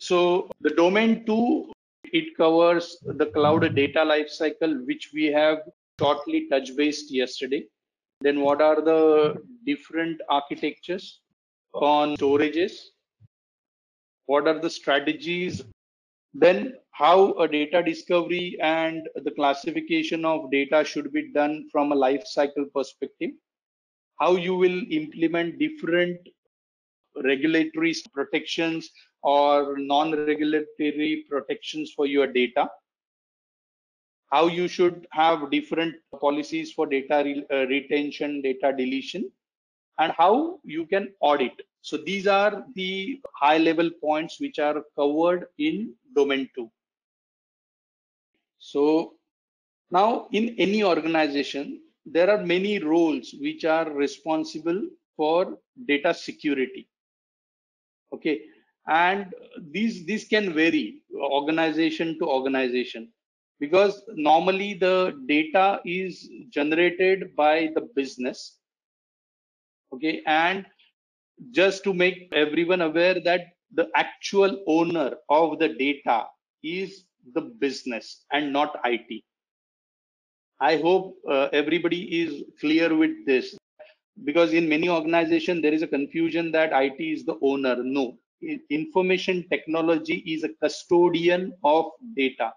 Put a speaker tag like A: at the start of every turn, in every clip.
A: So the domain two, it covers the cloud data lifecycle, which we have shortly touch based yesterday. Then what are the different architectures on storages? What are the strategies? Then how a data discovery and the classification of data should be done from a lifecycle perspective. How you will implement different regulatory protections or non-regulatory protections for your data? How you should have different policies for data re uh, retention data deletion and how you can audit. So these are the high level points which are covered in domain 2 so now in any organization there are many roles which are responsible for data security. Okay and these these can vary organization to organization because normally the data is generated by the business okay? And just to make everyone aware that the actual owner of the data is the business and not it i hope uh, everybody is clear with this because in many organizations there is a confusion that it is the owner. No information technology is a custodian of data.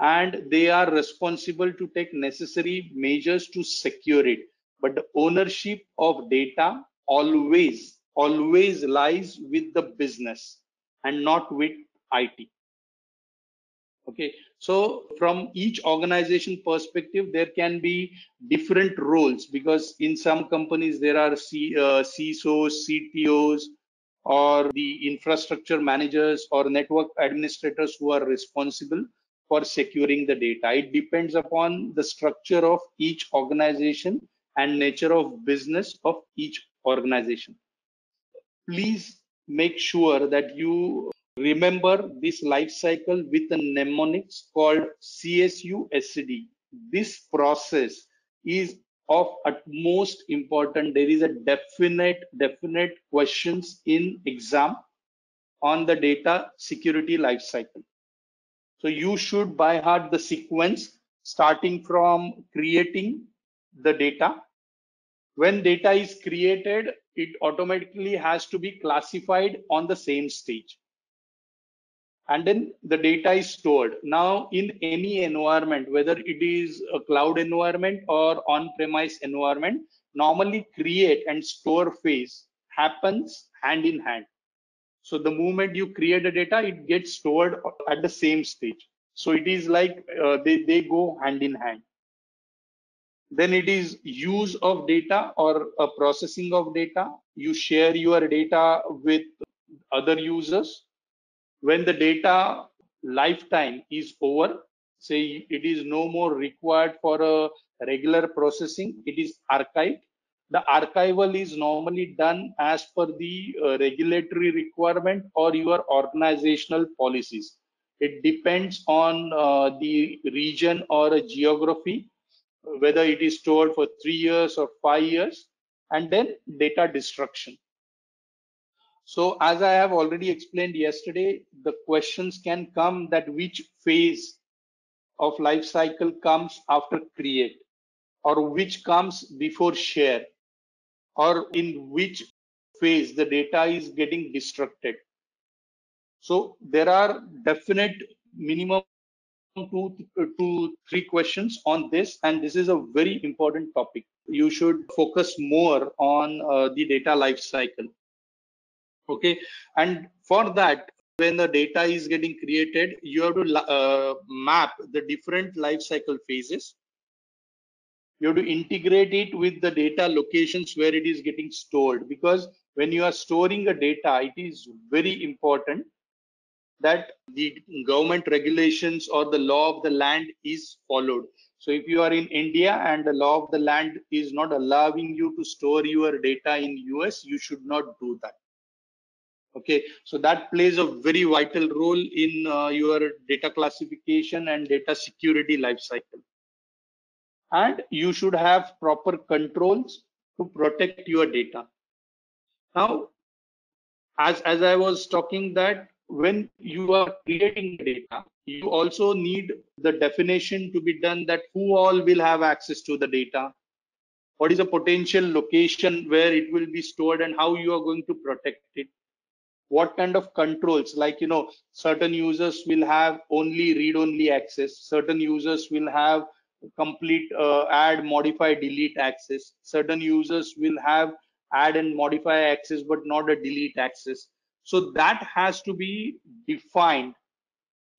A: And they are responsible to take necessary measures to secure it. But the ownership of data always always lies with the business and not with it okay so from each organization perspective there can be different roles because in some companies there are C, uh, CISOs CTOs or the infrastructure managers or network administrators who are responsible for securing the data. It depends upon the structure of each organization and nature of business of each organization. Please make sure that you remember this life cycle with a mnemonics called CSU SCD. This process is of utmost important there is a definite definite questions in exam on the data security life cycle. So you should by heart the sequence starting from creating the data. When data is created it automatically has to be classified on the same stage and then the data is stored. Now in any environment whether it is a cloud environment or on-premise environment normally create and store phase happens hand in hand. So the moment you create the data it gets stored at the same stage. So it is like uh, they, they go hand in hand. Then it is use of data or a processing of data. You share your data with other users when the data lifetime is over, say it is no more required for a regular processing, it is archived. The archival is normally done as per the uh, regulatory requirement or your organizational policies. It depends on uh, the region or a geography, whether it is stored for three years or five years, and then data destruction so as I have already explained yesterday, the questions can come that which phase of life cycle comes after create or which comes before share or in which phase the data is getting destructed. So there are definite minimum two to three questions on this and this is a very important topic. You should focus more on uh, the data life cycle okay? And for that when the data is getting created you have to uh, map the different life cycle phases. You have to integrate it with the data locations where it is getting stored. Because when you are storing a data it is very important that the government regulations or the law of the land is followed. So if you are in india and the law of the land is not allowing you to store your data in us you should not do that okay so that plays a very vital role in uh, your data classification and data security lifecycle and you should have proper controls to protect your data. Now as as i was talking that when you are creating data, you also need the definition to be done that who all will have access to the data, what is the potential location where it will be stored and how you are going to protect it what kind of controls? Like you know certain users will have only read only access. Certain users will have complete uh, add modify delete access. Certain users will have add and modify access but not a delete access. So that has to be defined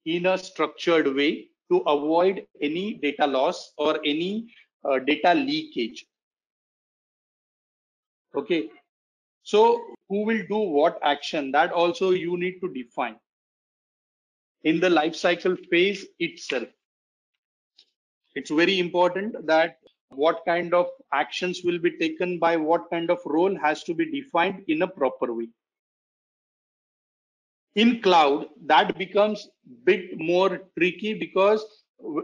A: in a structured way to avoid any data loss or any uh, data leakage. Okay so who will do what action? That also you need to define. In the life cycle phase itself it's very important that what kind of actions will be taken by what kind of role has to be defined in a proper way. In cloud that becomes bit more tricky because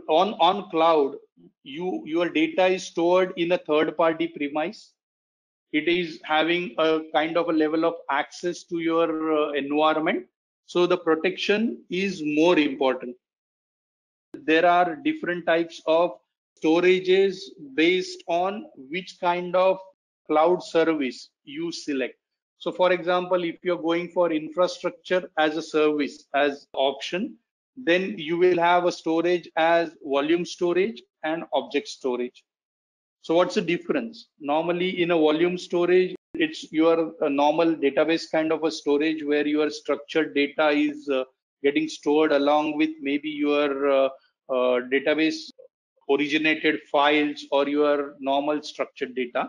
A: on on cloud you your data is stored in a third party premise it is having a kind of a level of access to your uh, environment. So the protection is more important. There are different types of storages based on which kind of cloud service you select. So for example if you're going for infrastructure as a service as option then you will have a storage as volume storage and object storage so what's the difference? Normally in a volume storage, it's your normal database kind of a storage where your structured data is uh, getting stored along with maybe your uh, uh, database originated files or your normal structured data.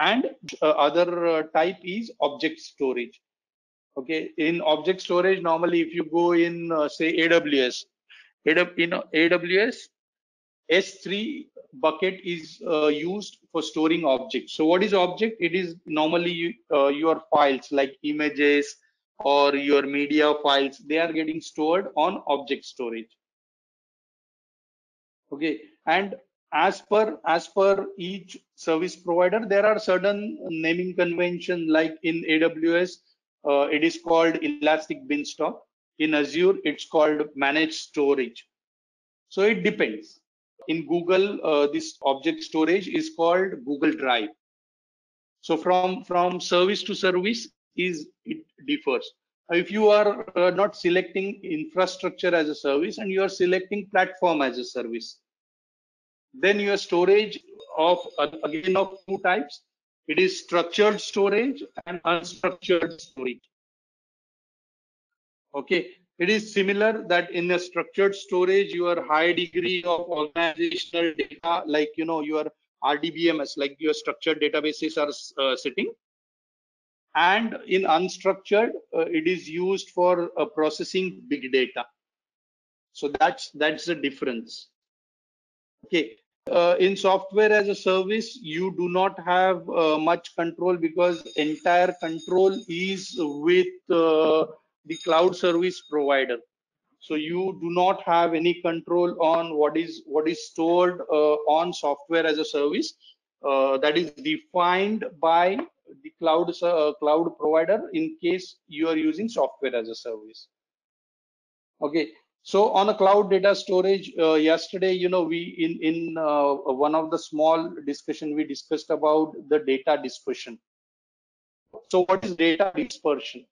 A: And uh, other uh, type is object storage. Okay, in object storage, normally if you go in uh, say AWS, AWS, S3 bucket is uh, used for storing objects. So what is object? It is normally uh, your files like images or your media files. They are getting stored on object storage. Okay, and as per as per each service provider, there are certain naming convention like in AWS, uh, it is called Elastic Beanstalk. In Azure, it's called managed storage. So it depends in Google, uh, this object storage is called Google Drive. So from, from service to service is it differs. If you are uh, not selecting infrastructure as a service and you are selecting platform as a service, then your storage of again of two types. It is structured storage and unstructured storage. Okay, it is similar that in a structured storage, your high degree of organizational data, like you know your RDBMS, like your structured databases are uh, sitting. And in unstructured, uh, it is used for uh, processing big data. So that's that's the difference. Okay. Uh, in software as a service, you do not have uh, much control because entire control is with uh, the cloud service provider. So you do not have any control on what is what is stored uh, on software as a service. Uh, that is defined by the cloud uh, cloud provider in case you are using software as a service. Okay. So on a cloud data storage uh, yesterday you know we in in uh, one of the small discussion we discussed about the data dispersion. So what is data dispersion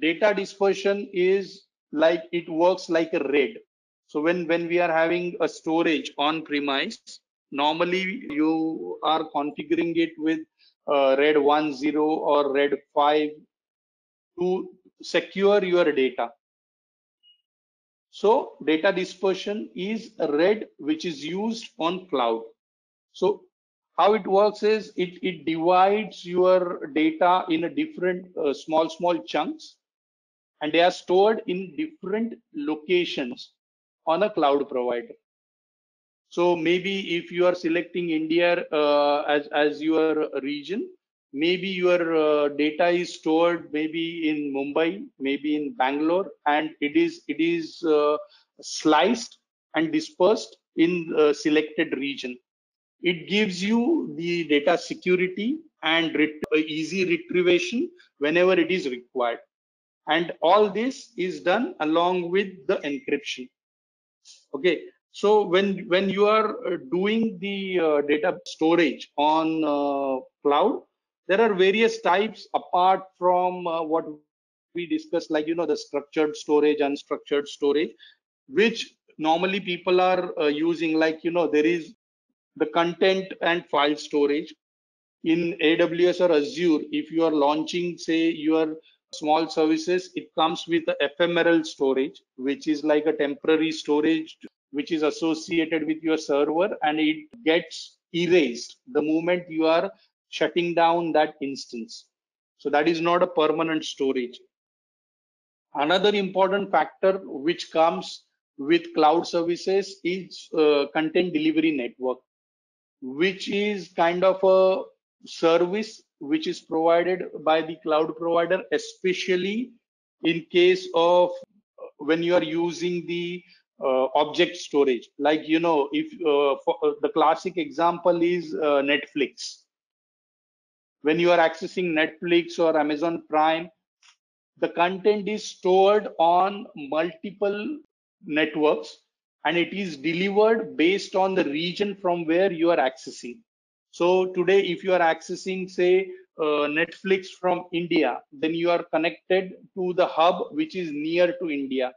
A: data dispersion is like it works like a RAID so when when we are having a storage on premise normally you are configuring it with uh, RAID 10 or RAID 5 to secure your data. So data dispersion is a RAID which is used on cloud. So how it works is it, it divides your data in a different uh, small small chunks. And they are stored in different locations on a cloud provider. So maybe if you are selecting india uh, as as your region maybe your uh, data is stored maybe in mumbai maybe in bangalore and it is it is uh, sliced and dispersed in selected region it gives you the data security and ret easy retrieval whenever it is required. and all this is done along with the encryption okay so when when you are uh, doing the uh, data storage on uh, cloud there are various types apart from uh, what we discussed like you know the structured storage unstructured storage which normally people are uh, using like you know there is the content and file storage. In aws or azure if you are launching say your small services it comes with ephemeral storage which is like a temporary storage which is associated with your server and it gets erased the moment you are shutting down that instance. So that is not a permanent storage. Another important factor which comes with cloud services is uh, content delivery network which is kind of a service which is provided by the cloud provider especially in case of uh, when you are using the uh, object storage. Like you know if uh, for, uh, the classic example is uh, netflix. When you are accessing netflix or amazon prime the content is stored on multiple networks and it is delivered based on the region from where you are accessing. So today if you are accessing say uh, netflix from india then you are connected to the hub which is near to india.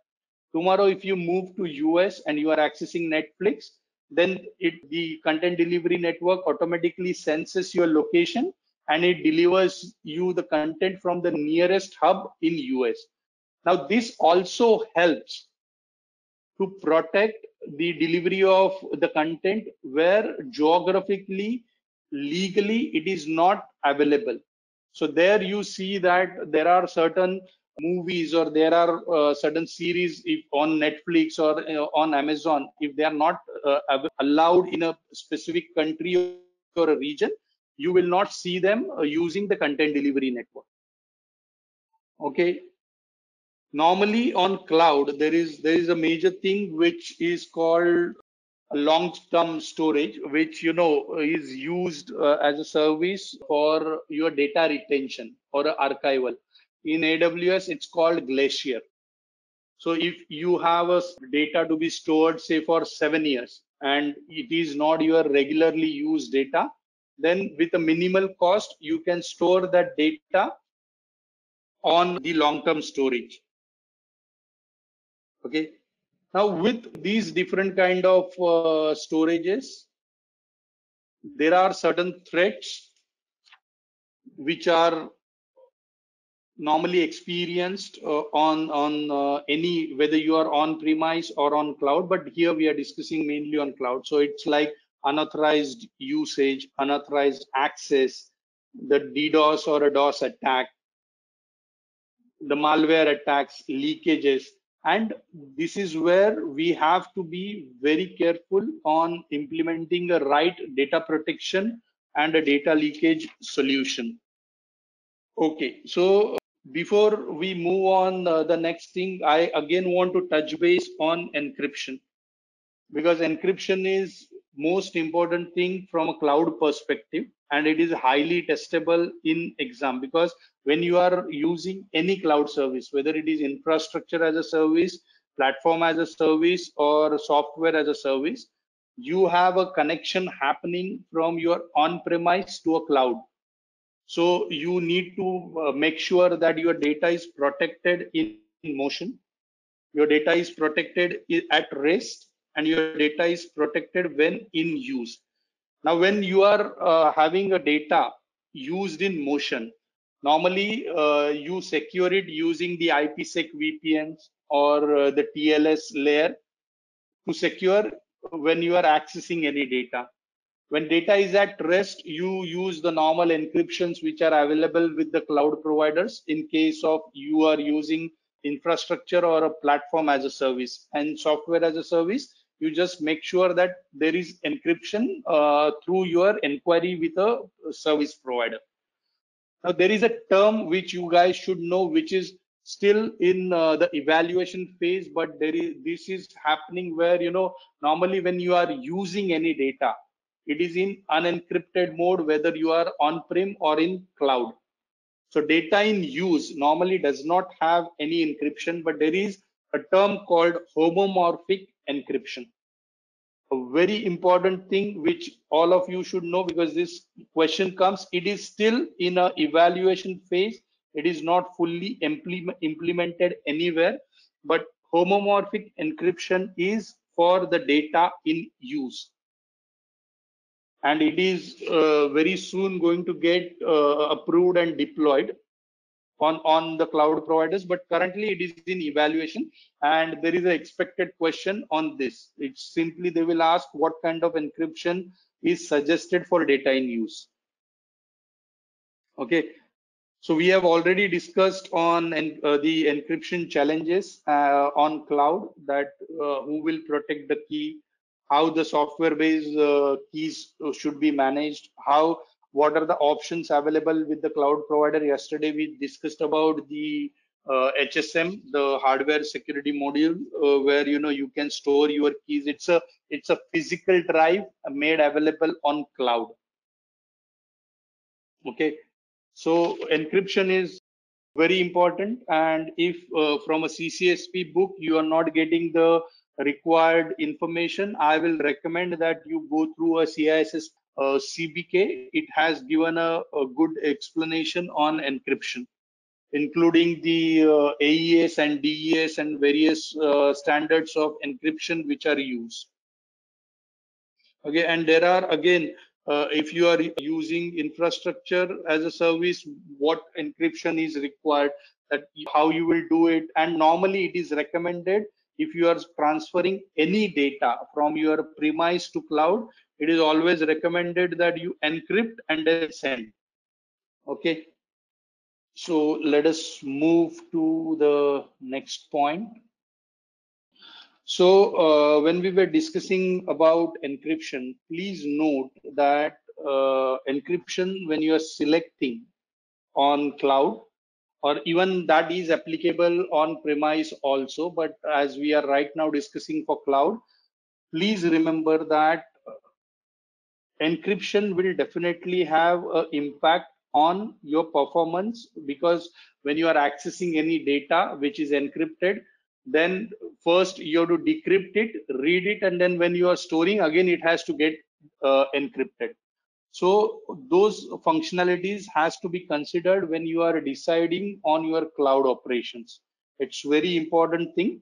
A: Tomorrow if you move to us and you are accessing netflix then it the content delivery network automatically senses your location and it delivers you the content from the nearest hub in us now this also helps to protect the delivery of the content where geographically legally it is not available. So there you see that there are certain movies or there are uh, certain series if on netflix or uh, on amazon if they are not uh, allowed in a specific country or a region you will not see them uh, using the content delivery network. Okay normally on cloud there is there is a major thing which is called long-term storage which you know is used uh, as a service for your data retention or archival. In aws it's called glacier. So if you have a data to be stored say for 7 years and it is not your regularly used data then with a minimal cost you can store that data on the long-term storage okay. Now with these different kind of uh, storages there are certain threats which are normally experienced uh, on on uh, any whether you are on premise or on cloud but here we are discussing mainly on cloud. So it's like unauthorized usage unauthorized access the ddos or a dos attack the malware attacks leakages and this is where we have to be very careful on implementing a right data protection and a data leakage solution. Okay so before we move on uh, the next thing i again want to touch base on encryption. Because encryption is most important thing from a cloud perspective and it is highly testable in exam. Because when you are using any cloud service whether it is infrastructure as a service platform as a service or software as a service you have a connection happening from your on-premise to a cloud. So you need to uh, make sure that your data is protected in motion. Your data is protected at rest and your data is protected when in use now, when you are uh, having a data used in motion, normally uh, you secure it using the IPsec VPNs or uh, the TLS layer to secure when you are accessing any data. When data is at rest, you use the normal encryptions which are available with the cloud providers in case of you are using infrastructure or a platform as a service and software as a service you just make sure that there is encryption uh, through your inquiry with a service provider. Now there is a term which you guys should know, which is still in uh, the evaluation phase, but there is this is happening where you know normally when you are using any data, it is in unencrypted mode, whether you are on-prem or in cloud. So data in use normally does not have any encryption, but there is a term called homomorphic encryption. A very important thing which all of you should know because this question comes, it is still in a evaluation phase. It is not fully implement, implemented anywhere, but homomorphic encryption is for the data in use and it is uh, very soon going to get uh, approved and deployed on on the cloud providers but currently it is in evaluation and there is an expected question on this. It's simply they will ask what kind of encryption is suggested for data in use. Okay. So we have already discussed on uh, the encryption challenges uh, on cloud that uh, who will protect the key how the software based uh, keys should be managed how what are the options available with the cloud provider? Yesterday we discussed about the uh, hsm the hardware security module uh, where you know you can store your keys. It's a it's a physical drive made available on cloud. Okay? So encryption is very important and if uh, from a ccsp book you are not getting the required information, I will recommend that you go through a CISS CBK. It has given a, a, good explanation on encryption, including the uh, AES and DES and various uh, standards of encryption which are used. Okay, and there are again, uh, if you are using infrastructure as a service, what encryption is required, that how you will do it, and normally it is recommended if you are transferring any data from your premise to cloud, it is always recommended that you encrypt and then send. Okay. So let us move to the next point. So uh, when we were discussing about encryption, please note that uh, encryption when you are selecting on cloud, or even that is applicable on premise also but as we are right now discussing for cloud please remember that encryption will definitely have an impact on your performance because when you are accessing any data which is encrypted then first you have to decrypt it read it and then when you are storing again it has to get uh, encrypted so those functionalities has to be considered when you are deciding on your cloud operations. It's very important thing.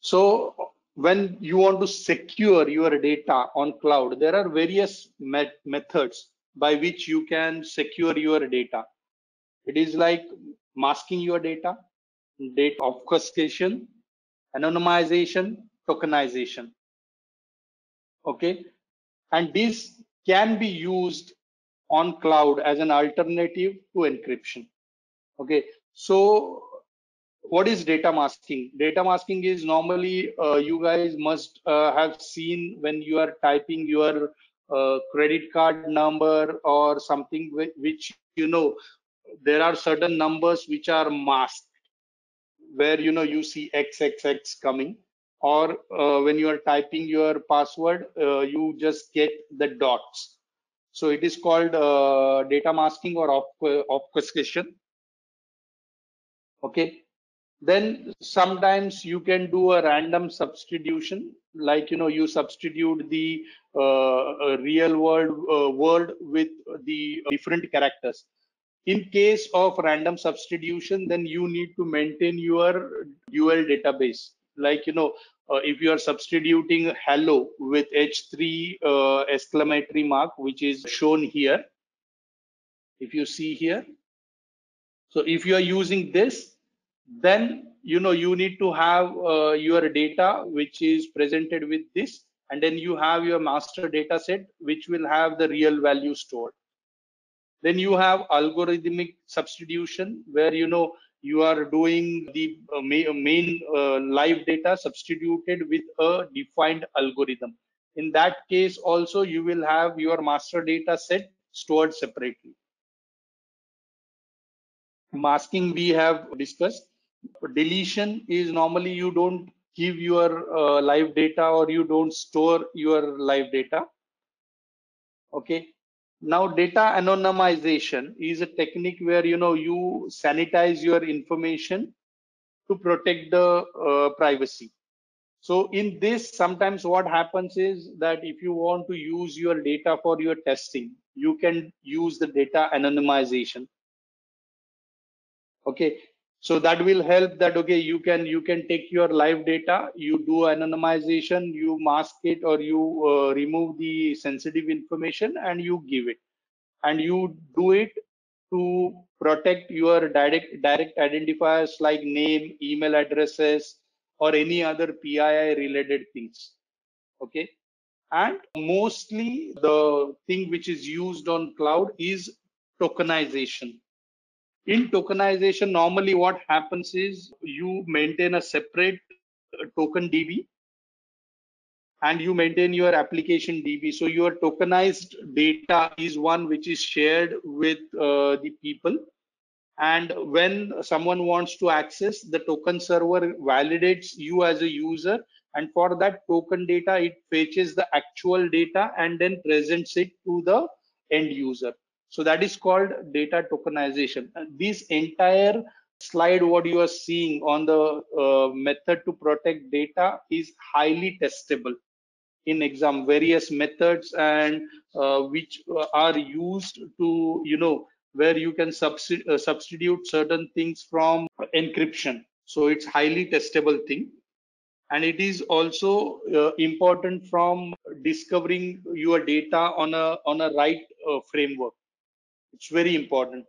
A: So when you want to secure your data on cloud, there are various met methods by which you can secure your data. It is like masking your data, data obfuscation, anonymization, tokenization. Okay, and this can be used on cloud as an alternative to encryption okay so what is data masking data masking is normally uh, you guys must uh, have seen when you are typing your uh, credit card number or something which you know there are certain numbers which are masked where you know you see xxx coming or uh, when you are typing your password, uh, you just get the dots. So it is called uh, data masking or obfuscation. Okay. Then sometimes you can do a random substitution, like you know you substitute the uh, real world uh, with the different characters. In case of random substitution, then you need to maintain your dual database like you know uh, if you are substituting hello with h3 uh, exclamatory mark which is shown here if you see here so if you are using this then you know you need to have uh, your data which is presented with this and then you have your master data set which will have the real value stored then you have algorithmic substitution where you know you are doing the uh, main uh, live data substituted with a defined algorithm. In that case also you will have your master data set stored separately. Masking we have discussed. Deletion is normally you don't give your uh, live data or you don't store your live data. Okay. now data anonymization is a technique where you know you sanitize your information to protect the uh, privacy so in this sometimes what happens is that if you want to use your data for your testing you can use the data anonymization okay so that will help that okay you can you can take your live data you do anonymization you mask it or you uh, remove the sensitive information and you give it. And you do it to protect your direct direct identifiers like name email addresses or any other pii related things okay? And mostly the thing which is used on cloud is tokenization in tokenization normally what happens is you maintain a separate uh, token db and you maintain your application db so your tokenized data is one which is shared with uh, the people. And when someone wants to access the token server validates you as a user and for that token data it fetches the actual data and then presents it to the end user so that is called data tokenization. And this entire slide what you are seeing on the uh, method to protect data is highly testable in exam various methods and uh, which uh, are used to you know where you can substitute, uh, substitute certain things from encryption. So it's highly testable thing. And it is also uh, important from discovering your data on a on a right uh, framework it's very important.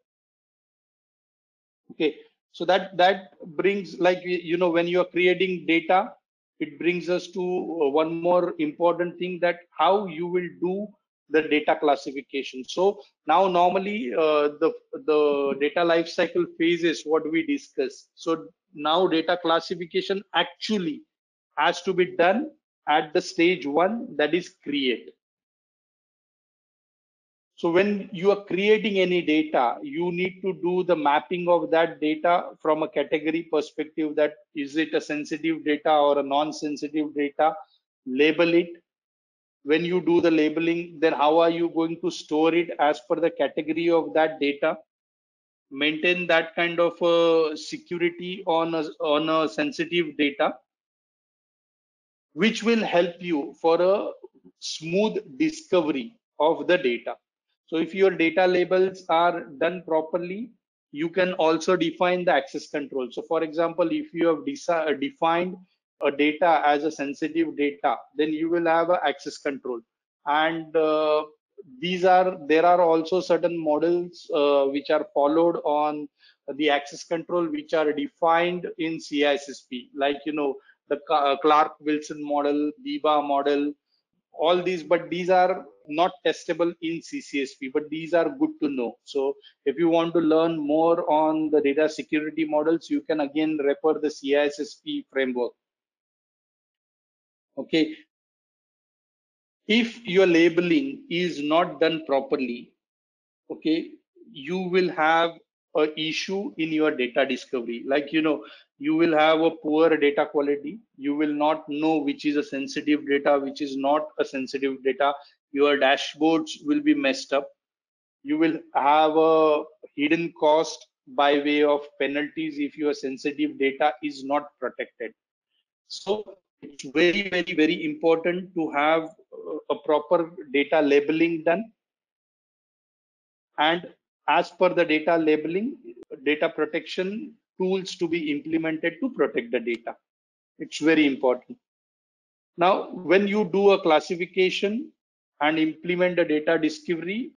A: Okay. So that that brings like you know when you are creating data it brings us to uh, one more important thing that how you will do the data classification. So now normally uh, the the data lifecycle phases what we discuss. So now data classification actually has to be done at the stage one that is create so when you are creating any data, you need to do the mapping of that data from a category perspective that is it a sensitive data or a non-sensitive data, label it. When you do the labeling, then how are you going to store it as per the category of that data? Maintain that kind of uh, security on a, on a sensitive data, which will help you for a smooth discovery of the data so if your data labels are done properly, you can also define the access control. So for example, if you have uh, defined a data as a sensitive data, then you will have an access control. And uh, these are, there are also certain models uh, which are followed on the access control, which are defined in CISSP, like, you know, the uh, Clark-Wilson model, Biba model, all these, but these are not testable in CCSP, but these are good to know. So if you want to learn more on the data security models, you can again refer the CISSP framework. Okay. If your labeling is not done properly, okay, you will have a issue in your data discovery. Like, you know, you will have a poor data quality. You will not know which is a sensitive data, which is not a sensitive data your dashboards will be messed up. You will have a hidden cost by way of penalties if your sensitive data is not protected. So it's very very very important to have uh, a proper data labeling done. And as per the data labeling data protection tools to be implemented to protect the data. It's very important. Now when you do a classification and implement the data discovery,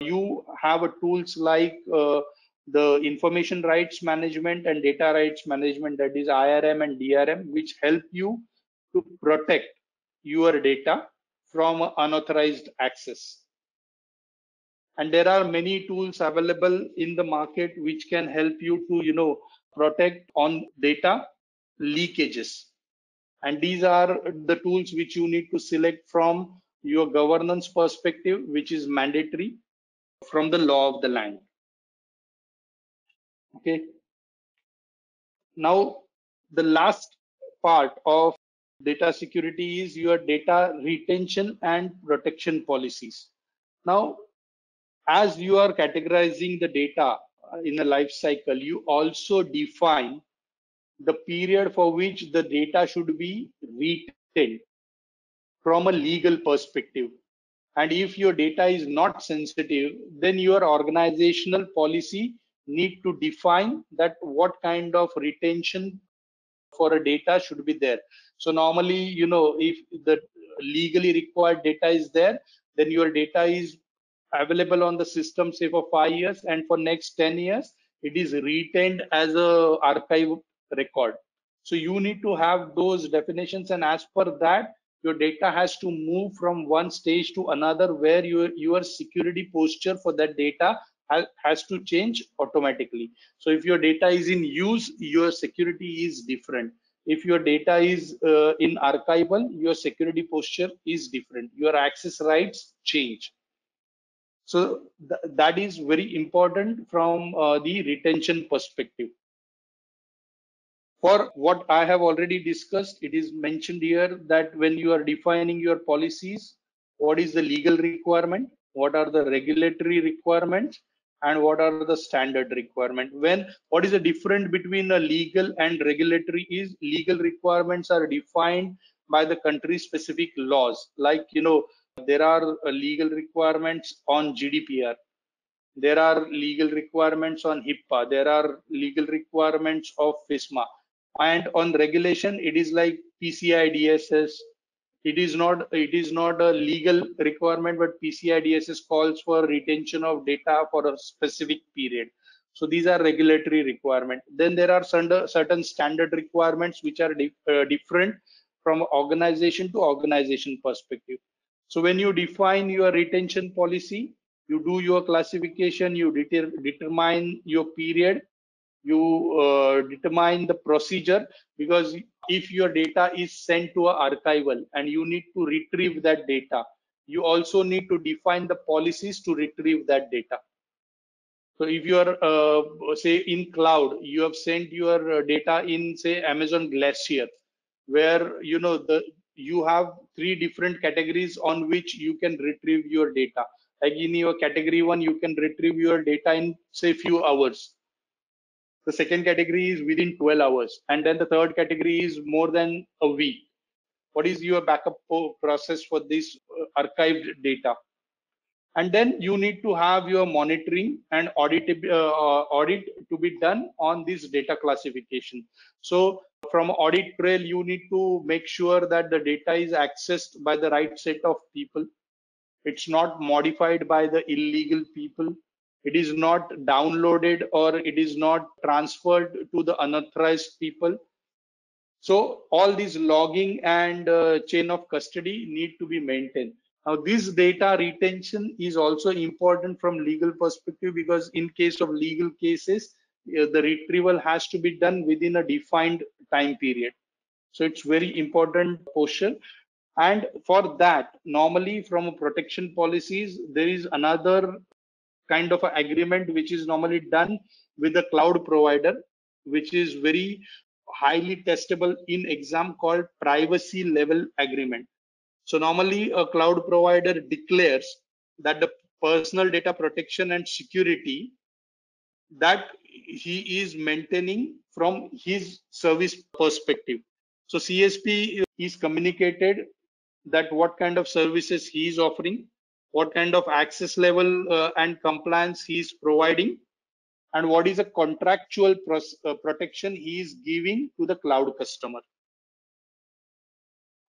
A: you have tools like uh, the information rights management and data rights management that is IRM and DRM which help you to protect your data from unauthorized access. And there are many tools available in the market which can help you to, you know, protect on data leakages. And these are the tools which you need to select from your governance perspective, which is mandatory from the law of the land. Okay. Now, the last part of data security is your data retention and protection policies. Now, as you are categorizing the data uh, in a life cycle, you also define the period for which the data should be retained from a legal perspective. And if your data is not sensitive, then your organizational policy need to define that what kind of retention for a data should be there. So normally, you know, if the legally required data is there, then your data is available on the system say for five years and for next 10 years it is retained as a archive record so you need to have those definitions and as per that your data has to move from one stage to another where your your security posture for that data has, to change automatically. So if your data is in use your security is different. If your data is uh, in archival your security posture is different. Your access rights change. So th that is very important from uh, the retention perspective. For what I have already discussed, it is mentioned here that when you are defining your policies, what is the legal requirement, what are the regulatory requirements, and what are the standard requirement. When what is the difference between a legal and regulatory is legal requirements are defined by the country specific laws. Like you know, there are uh, legal requirements on GDPR. There are legal requirements on HIPAA. There are legal requirements of FISMA. And on regulation, it is like PCI DSS. It is not it is not a legal requirement, but PCI DSS calls for retention of data for a specific period. So these are regulatory requirements. Then there are certain standard requirements which are uh, different from organization to organization perspective. So when you define your retention policy, you do your classification, you deter determine your period, you uh, determine the procedure because if your data is sent to a archival and you need to retrieve that data, you also need to define the policies to retrieve that data. So if you are, uh, say in cloud, you have sent your uh, data in say Amazon Glacier, where you know the you have three different categories on which you can retrieve your data like in your category one you can retrieve your data in say few hours the second category is within 12 hours and then the third category is more than a week what is your backup process for this uh, archived data and then you need to have your monitoring and audit uh, uh, audit to be done on this data classification so from audit trail, you need to make sure that the data is accessed by the right set of people. It's not modified by the illegal people. It is not downloaded or it is not transferred to the unauthorized people. So all these logging and uh, chain of custody need to be maintained. Now this data retention is also important from legal perspective because in case of legal cases, uh, the retrieval has to be done within a defined time period. So it's very important portion. And for that, normally from protection policies, there is another kind of an agreement which is normally done with a cloud provider, which is very highly testable in exam called privacy level agreement. So normally a cloud provider declares that the personal data protection and security that he is maintaining from his service perspective. So CSP is communicated that what kind of services he is offering, what kind of access level uh, and compliance he is providing, and what is the contractual uh, protection he is giving to the cloud customer.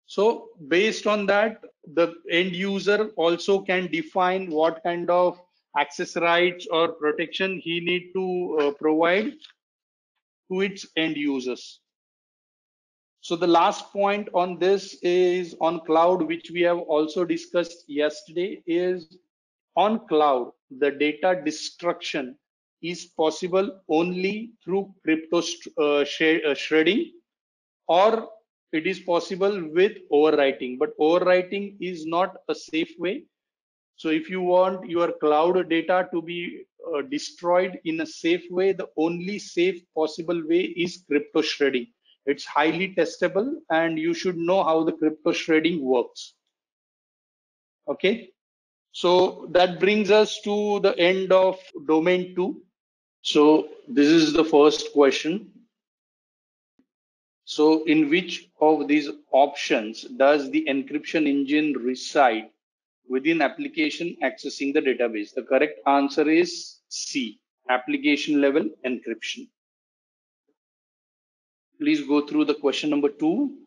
A: So based on that, the end user also can define what kind of access rights or protection he need to uh, provide to its end users. So the last point on this is on cloud, which we have also discussed yesterday is on cloud, the data destruction is possible only through crypto uh, uh, shredding or it is possible with overwriting, but overwriting is not a safe way so if you want your cloud data to be uh, destroyed in a safe way, the only safe possible way is crypto shredding. It's highly testable and you should know how the crypto shredding works. Okay. So that brings us to the end of domain two. So this is the first question. So in which of these options does the encryption engine reside within application accessing the database? The correct answer is C, application level encryption. Please go through the question number two.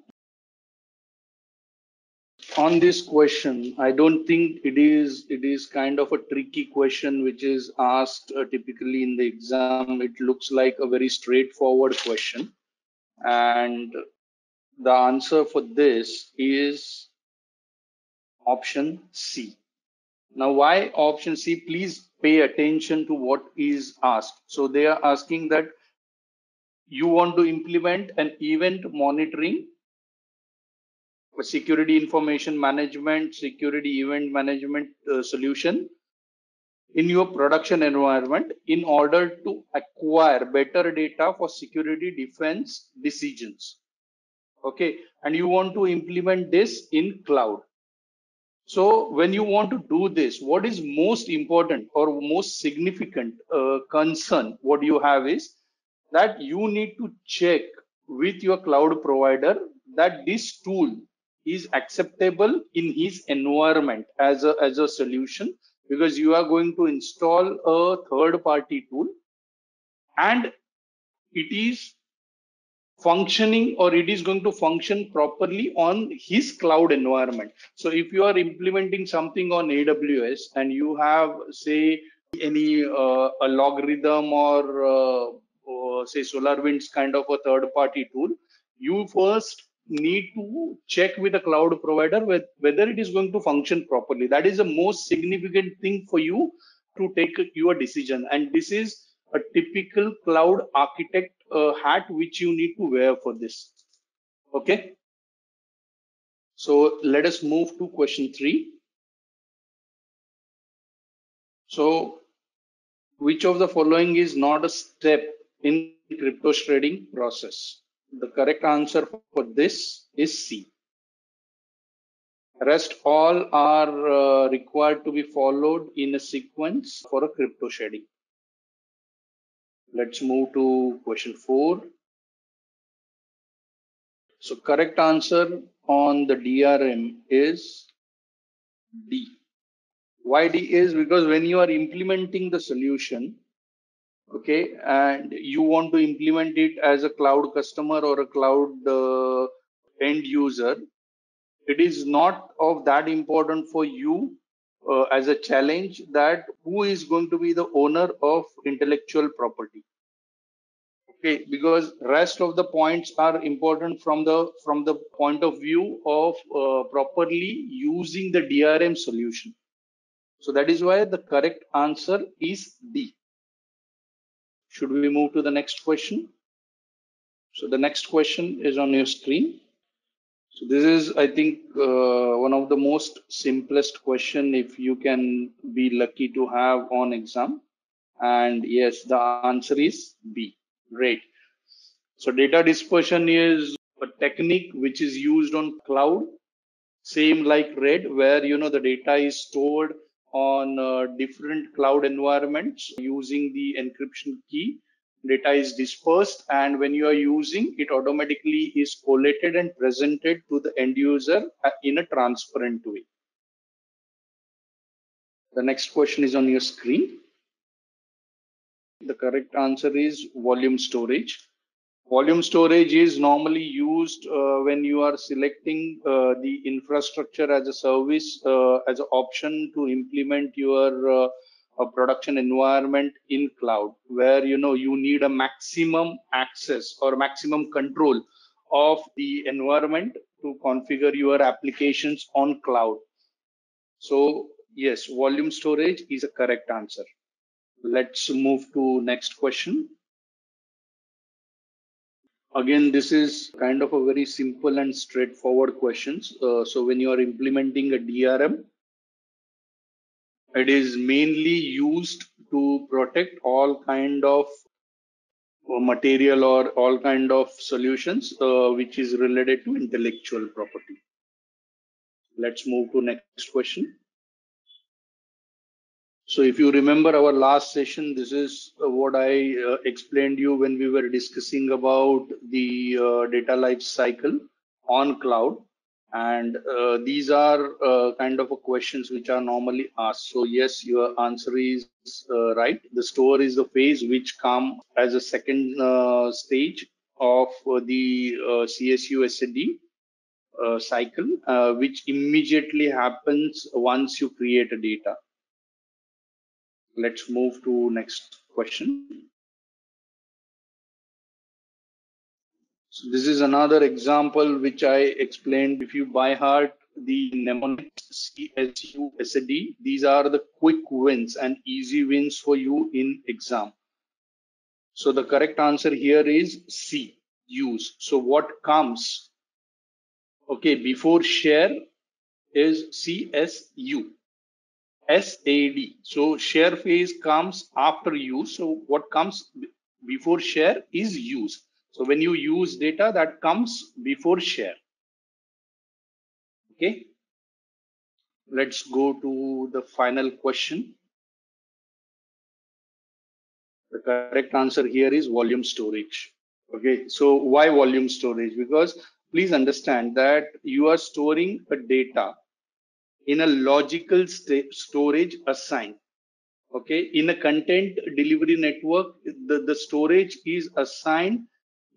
A: On this question i don't think it is it is kind of a tricky question which is asked uh, typically in the exam. It looks like a very straightforward question. And the answer for this is option c. Now why option c? Please pay attention to what is asked. So they are asking that you want to implement an event monitoring security information management, security event management uh, solution in your production environment in order to acquire better data for security defense decisions. Okay, and you want to implement this in cloud. So when you want to do this, what is most important or most significant uh, concern what you have is that you need to check with your cloud provider that this tool is acceptable in his environment as a as a solution because you are going to install a third party tool and it is functioning or it is going to function properly on his cloud environment. So if you are implementing something on aws and you have say any uh, a LogRhythm or, uh, or say solarwinds kind of a third party tool you first need to check with a cloud provider with, whether it is going to function properly. That is the most significant thing for you to take your decision. And this is a typical cloud architect uh, hat which you need to wear for this. Okay. So let us move to question three. So which of the following is not a step in crypto shredding process? The correct answer for this is C. Rest all are uh, required to be followed in a sequence for a crypto shredding. Let's move to question four. So correct answer on the DRM is D. Why D is because when you are implementing the solution, okay and you want to implement it as a cloud customer or a cloud uh, end user. It is not of that important for you uh, as a challenge that who is going to be the owner of intellectual property. Okay because rest of the points are important from the from the point of view of uh, properly using the drm solution. So that is why the correct answer is d should we move to the next question? So the next question is on your screen. So this is, I think, uh, one of the most simplest question if you can be lucky to have on exam. And yes, the answer is B. Great. So data dispersion is a technique which is used on cloud, same like RAID, where you know the data is stored on uh, different cloud environments using the encryption key. Data is dispersed and when you are using it automatically is collated and presented to the end user uh, in a transparent way. The next question is on your screen. The correct answer is volume storage Volume storage is normally used uh, when you are selecting uh, the infrastructure as a service uh, as an option to implement your uh, production environment in cloud, where you know you need a maximum access or maximum control of the environment to configure your applications on cloud. So yes, volume storage is a correct answer. Let's move to next question again this is kind of a very simple and straightforward questions. Uh, so when you are implementing a drm it is mainly used to protect all kind of uh, material or all kind of solutions uh, which is related to intellectual property. Let's move to next question So if you remember our last session, this is what I uh, explained you when we were discussing about the uh, data life cycle on cloud. And uh, these are uh, kind of questions which are normally asked. So yes, your answer is uh, right. The store is the phase which come as a second uh, stage of the CSU SAD uh, cycle, uh, which immediately happens once you create a data. Let's move to next question. So this is another example which I explained. If you by heart the mnemonic CSU SAD, these are the quick wins and easy wins for you in exam. So the correct answer here is C, use. So what comes Okay, before share is CSU. SAD. So share phase comes after use. So what comes before share is use. So when you use data that comes before share. Okay. Let's go to the final question. The correct answer here is volume storage. Okay. So why volume storage? Because please understand that you are storing a data in a logical storage assigned. Okay in a content delivery network the, the storage is assigned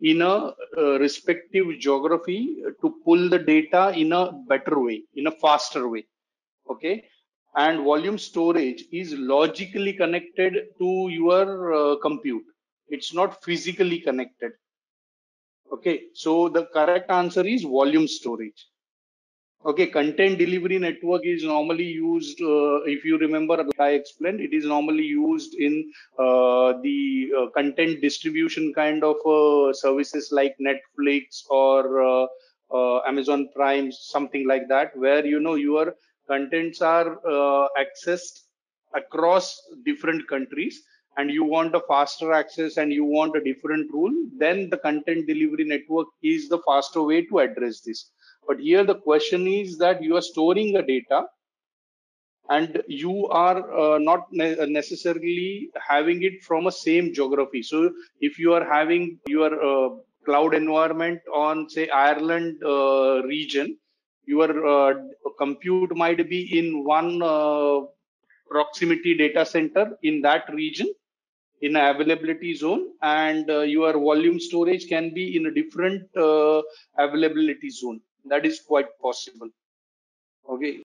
A: in a uh, respective geography to pull the data in a better way in a faster way. Okay and volume storage is logically connected to your uh, compute. It's not physically connected. Okay, so the correct answer is volume storage. Okay, content delivery network is normally used, uh, if you remember, I explained, it is normally used in uh, the uh, content distribution kind of uh, services like Netflix or uh, uh, Amazon Prime, something like that, where you know your contents are accessed across different countries and you want a faster access and you want a different rule, then the content delivery network is the faster way to address this. But here the question is that you are storing the data and you are uh, not ne necessarily having it from a same geography. So if you are having your uh, cloud environment on say Ireland uh, region, your uh, compute might be in one uh, proximity data center in that region in availability zone and uh, your volume storage can be in a different uh, availability zone that is quite possible. Okay